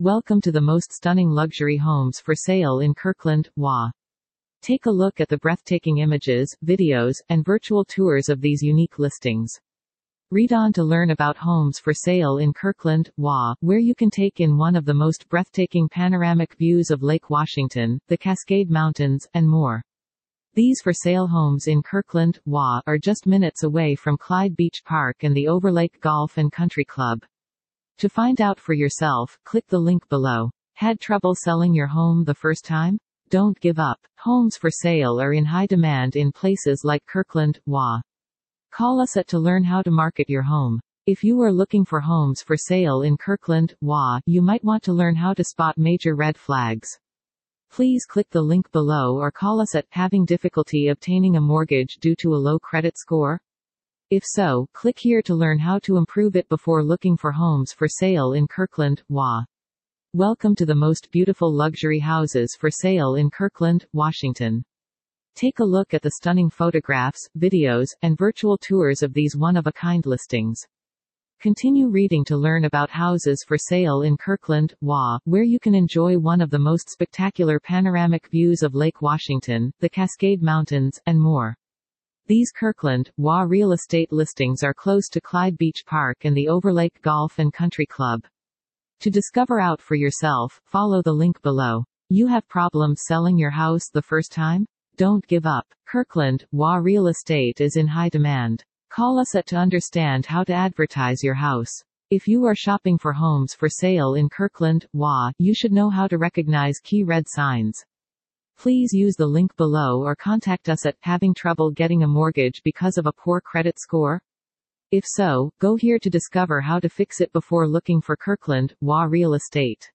Welcome to the most stunning luxury homes for sale in Kirkland, WA. Take a look at the breathtaking images, videos, and virtual tours of these unique listings. Read on to learn about homes for sale in Kirkland, WA, where you can take in one of the most breathtaking panoramic views of Lake Washington, the Cascade Mountains, and more. These for sale homes in Kirkland, WA, are just minutes away from Clyde Beach Park and the Overlake Golf and Country Club. To find out for yourself, click the link below. Had trouble selling your home the first time? Don't give up. Homes for sale are in high demand in places like Kirkland, WA. Call us at to learn how to market your home. If you are looking for homes for sale in Kirkland, WA, you might want to learn how to spot major red flags. Please click the link below or call us at having difficulty obtaining a mortgage due to a low credit score? If so, click here to learn how to improve it before looking for homes for sale in Kirkland, WA. Welcome to the most beautiful luxury houses for sale in Kirkland, Washington. Take a look at the stunning photographs, videos, and virtual tours of these one-of-a-kind listings. Continue reading to learn about houses for sale in Kirkland, WA, where you can enjoy one of the most spectacular panoramic views of Lake Washington, the Cascade Mountains, and more. These Kirkland, WA real estate listings are close to Clyde Beach Park and the Overlake Golf and Country Club. To discover out for yourself, follow the link below. You have problems selling your house the first time? Don't give up. Kirkland, WA real estate is in high demand. Call us at to understand how to advertise your house. If you are shopping for homes for sale in Kirkland, WA, you should know how to recognize key red signs. Please use the link below or contact us at having trouble getting a mortgage because of a poor credit score? If so, go here to discover how to fix it before looking for Kirkland, WA real estate.